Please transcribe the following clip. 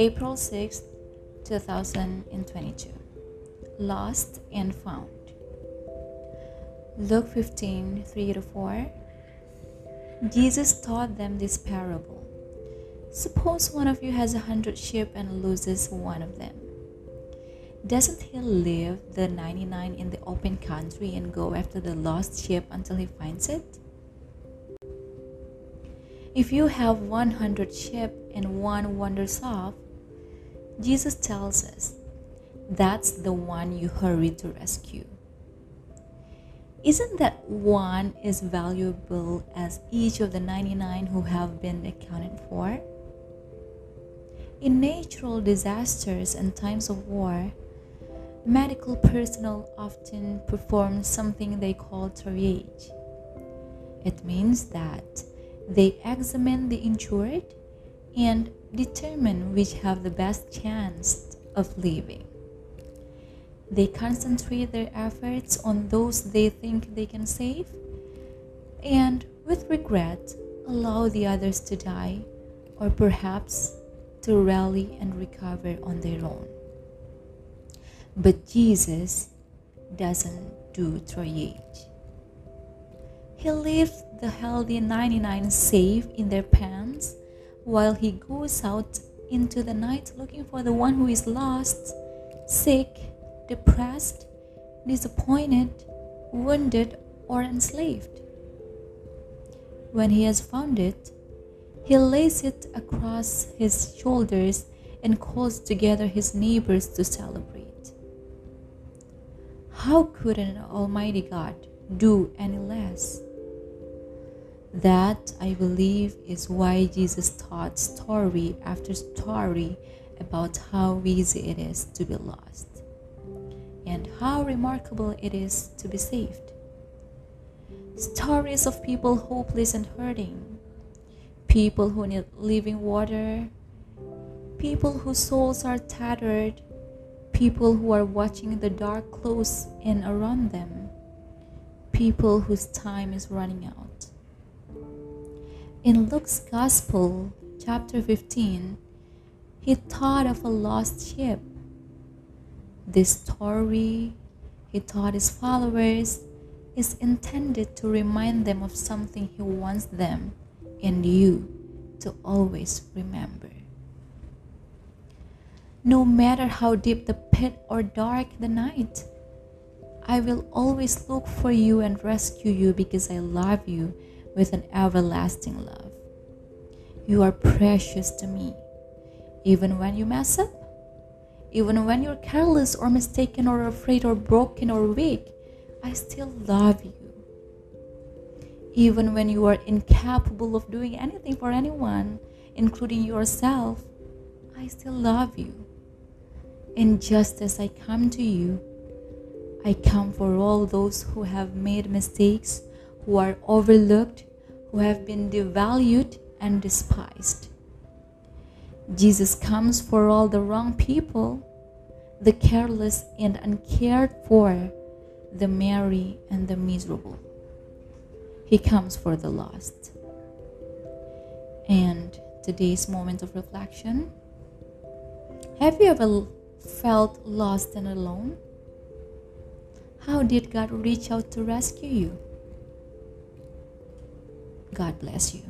April 6, 2022. Lost and Found. Luke 15 3 to 4. Jesus taught them this parable Suppose one of you has a hundred sheep and loses one of them. Doesn't he leave the 99 in the open country and go after the lost sheep until he finds it? If you have 100 sheep and one wanders off, Jesus tells us that's the one you hurry to rescue. Isn't that one as valuable as each of the 99 who have been accounted for? In natural disasters and times of war, medical personnel often perform something they call triage. It means that they examine the injured and determine which have the best chance of living. They concentrate their efforts on those they think they can save and, with regret, allow the others to die or perhaps to rally and recover on their own. But Jesus doesn't do triage. He leaves the healthy 99 safe in their pants while he goes out into the night looking for the one who is lost, sick, depressed, disappointed, wounded, or enslaved. When he has found it, he lays it across his shoulders and calls together his neighbors to celebrate. How could an Almighty God do any less? That, I believe, is why Jesus taught story after story about how easy it is to be lost and how remarkable it is to be saved. Stories of people hopeless and hurting, people who need living water, people whose souls are tattered, people who are watching the dark close in around them, people whose time is running out. In Luke's Gospel, chapter 15, he taught of a lost sheep this story, he taught his followers, is intended to remind them of something he wants them and you to always remember. No matter how deep the pit or dark the night, I will always look for you and rescue you because I love you with an everlasting love. You are precious to me. Even when you mess up, even when you're careless or mistaken or afraid or broken or weak, I still love you. Even when you are incapable of doing anything for anyone, including yourself, I still love you. And just as I come to you, I come for all those who have made mistakes, who are overlooked, who have been devalued and despised. Jesus comes for all the wrong people, the careless and uncared for, the merry and the miserable. He comes for the lost. And today's moment of reflection Have you ever felt lost and alone? How did God reach out to rescue you? God bless you.